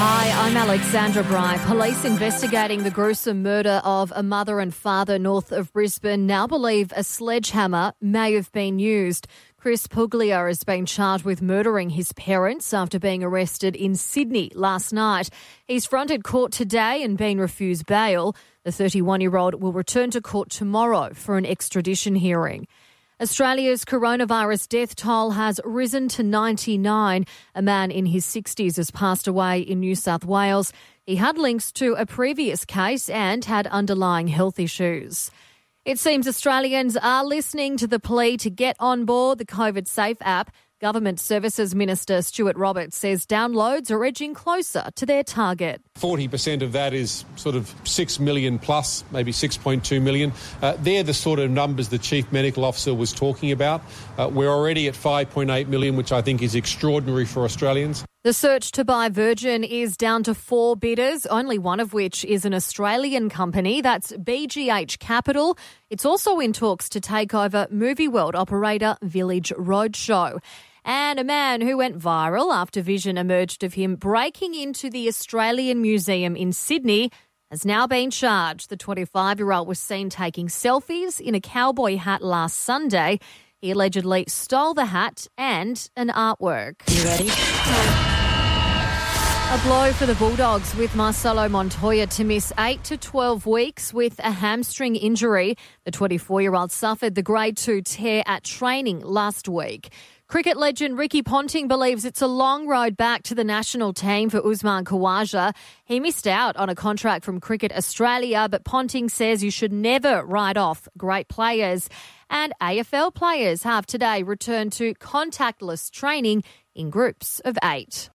Hi, I'm Alexandra Bry. Police investigating the gruesome murder of a mother and father north of Brisbane now believe a sledgehammer may have been used. Chris Puglia has been charged with murdering his parents after being arrested in Sydney last night. He's fronted court today and been refused bail. The 31 year old will return to court tomorrow for an extradition hearing. Australia's coronavirus death toll has risen to 99. A man in his 60s has passed away in New South Wales. He had links to a previous case and had underlying health issues. It seems Australians are listening to the plea to get on board the COVID Safe app. Government Services Minister Stuart Roberts says downloads are edging closer to their target. 40% of that is sort of 6 million plus, maybe 6.2 million. Uh, they're the sort of numbers the Chief Medical Officer was talking about. Uh, we're already at 5.8 million, which I think is extraordinary for Australians. The search to buy Virgin is down to four bidders, only one of which is an Australian company. That's BGH Capital. It's also in talks to take over Movie World operator Village Roadshow. And a man who went viral after vision emerged of him breaking into the Australian Museum in Sydney has now been charged. The 25 year old was seen taking selfies in a cowboy hat last Sunday. He allegedly stole the hat and an artwork. You ready? A blow for the Bulldogs with Marcelo Montoya to miss 8 to 12 weeks with a hamstring injury. The 24 year old suffered the grade 2 tear at training last week. Cricket legend Ricky Ponting believes it's a long road back to the national team for Usman Khawaja. He missed out on a contract from Cricket Australia, but Ponting says you should never write off great players. And AFL players have today returned to contactless training in groups of eight.